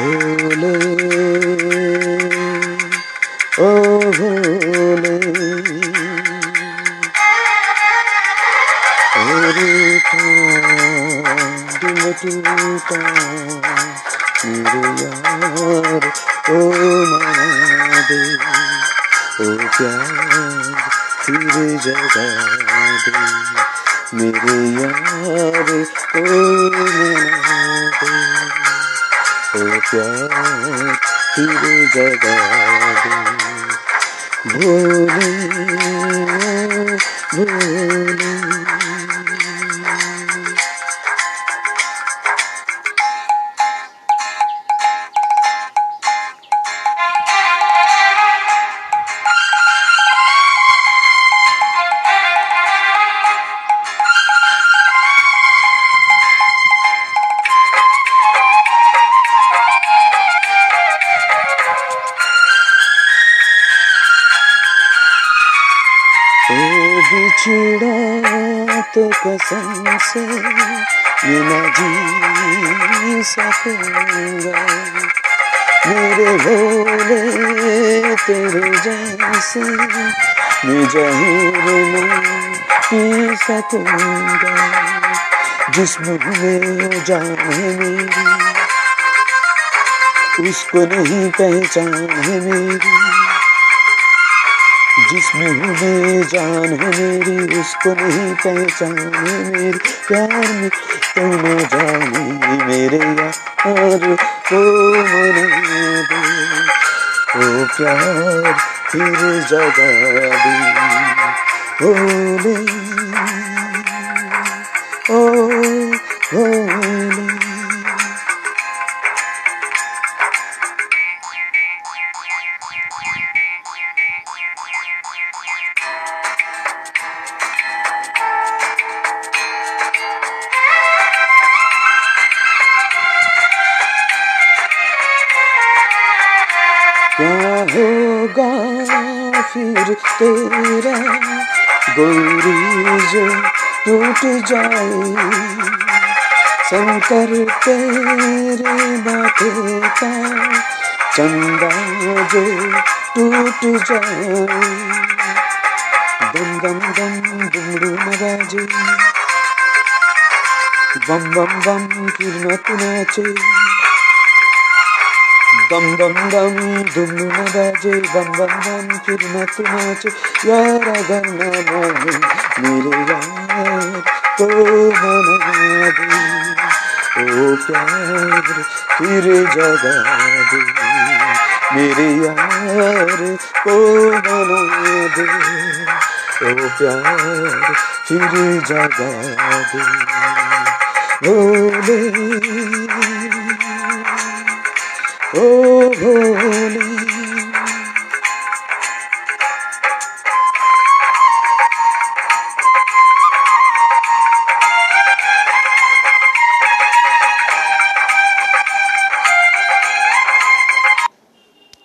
भोले ओ भोले रूठा दिल टूटा मेरे यार ओ मना दे ओ प्यार फिर जगा दे मेरे यार को मना दे ओ प्यार फिर जगा दे भोले भोले बिछड़ा तो कसम से ये न जी सकूँगा। मेरे भोले तेरे जैसे मैं जहूर में पी सकूँगा। जिस्म में जान है मेरी, उसको नहीं पहचान है मेरी। जिसमें हूँ मैं जान है मेरी, उसको नहीं पहचान मेरी प्यार में तो न जाने मेरे यार। को मना दे, ओ प्यार फिर जगा दे भोले होगा फिर तेरा गौरी जो टूट जाए। शंकर तेरे माथे का चंदा जो टूट जाए। दम दम दम डुमडू बाजे बम बम बम फिर नाचे दम दम दम न बाजे बम बम बम फिर न तू नाचे यार अगर न माने, मेरे यार को मना दे। ओ प्यार, फिर जगा दे। मेरे यार को मना दे। ओ प्यार, फिर जगा दे। भोले ओ भोले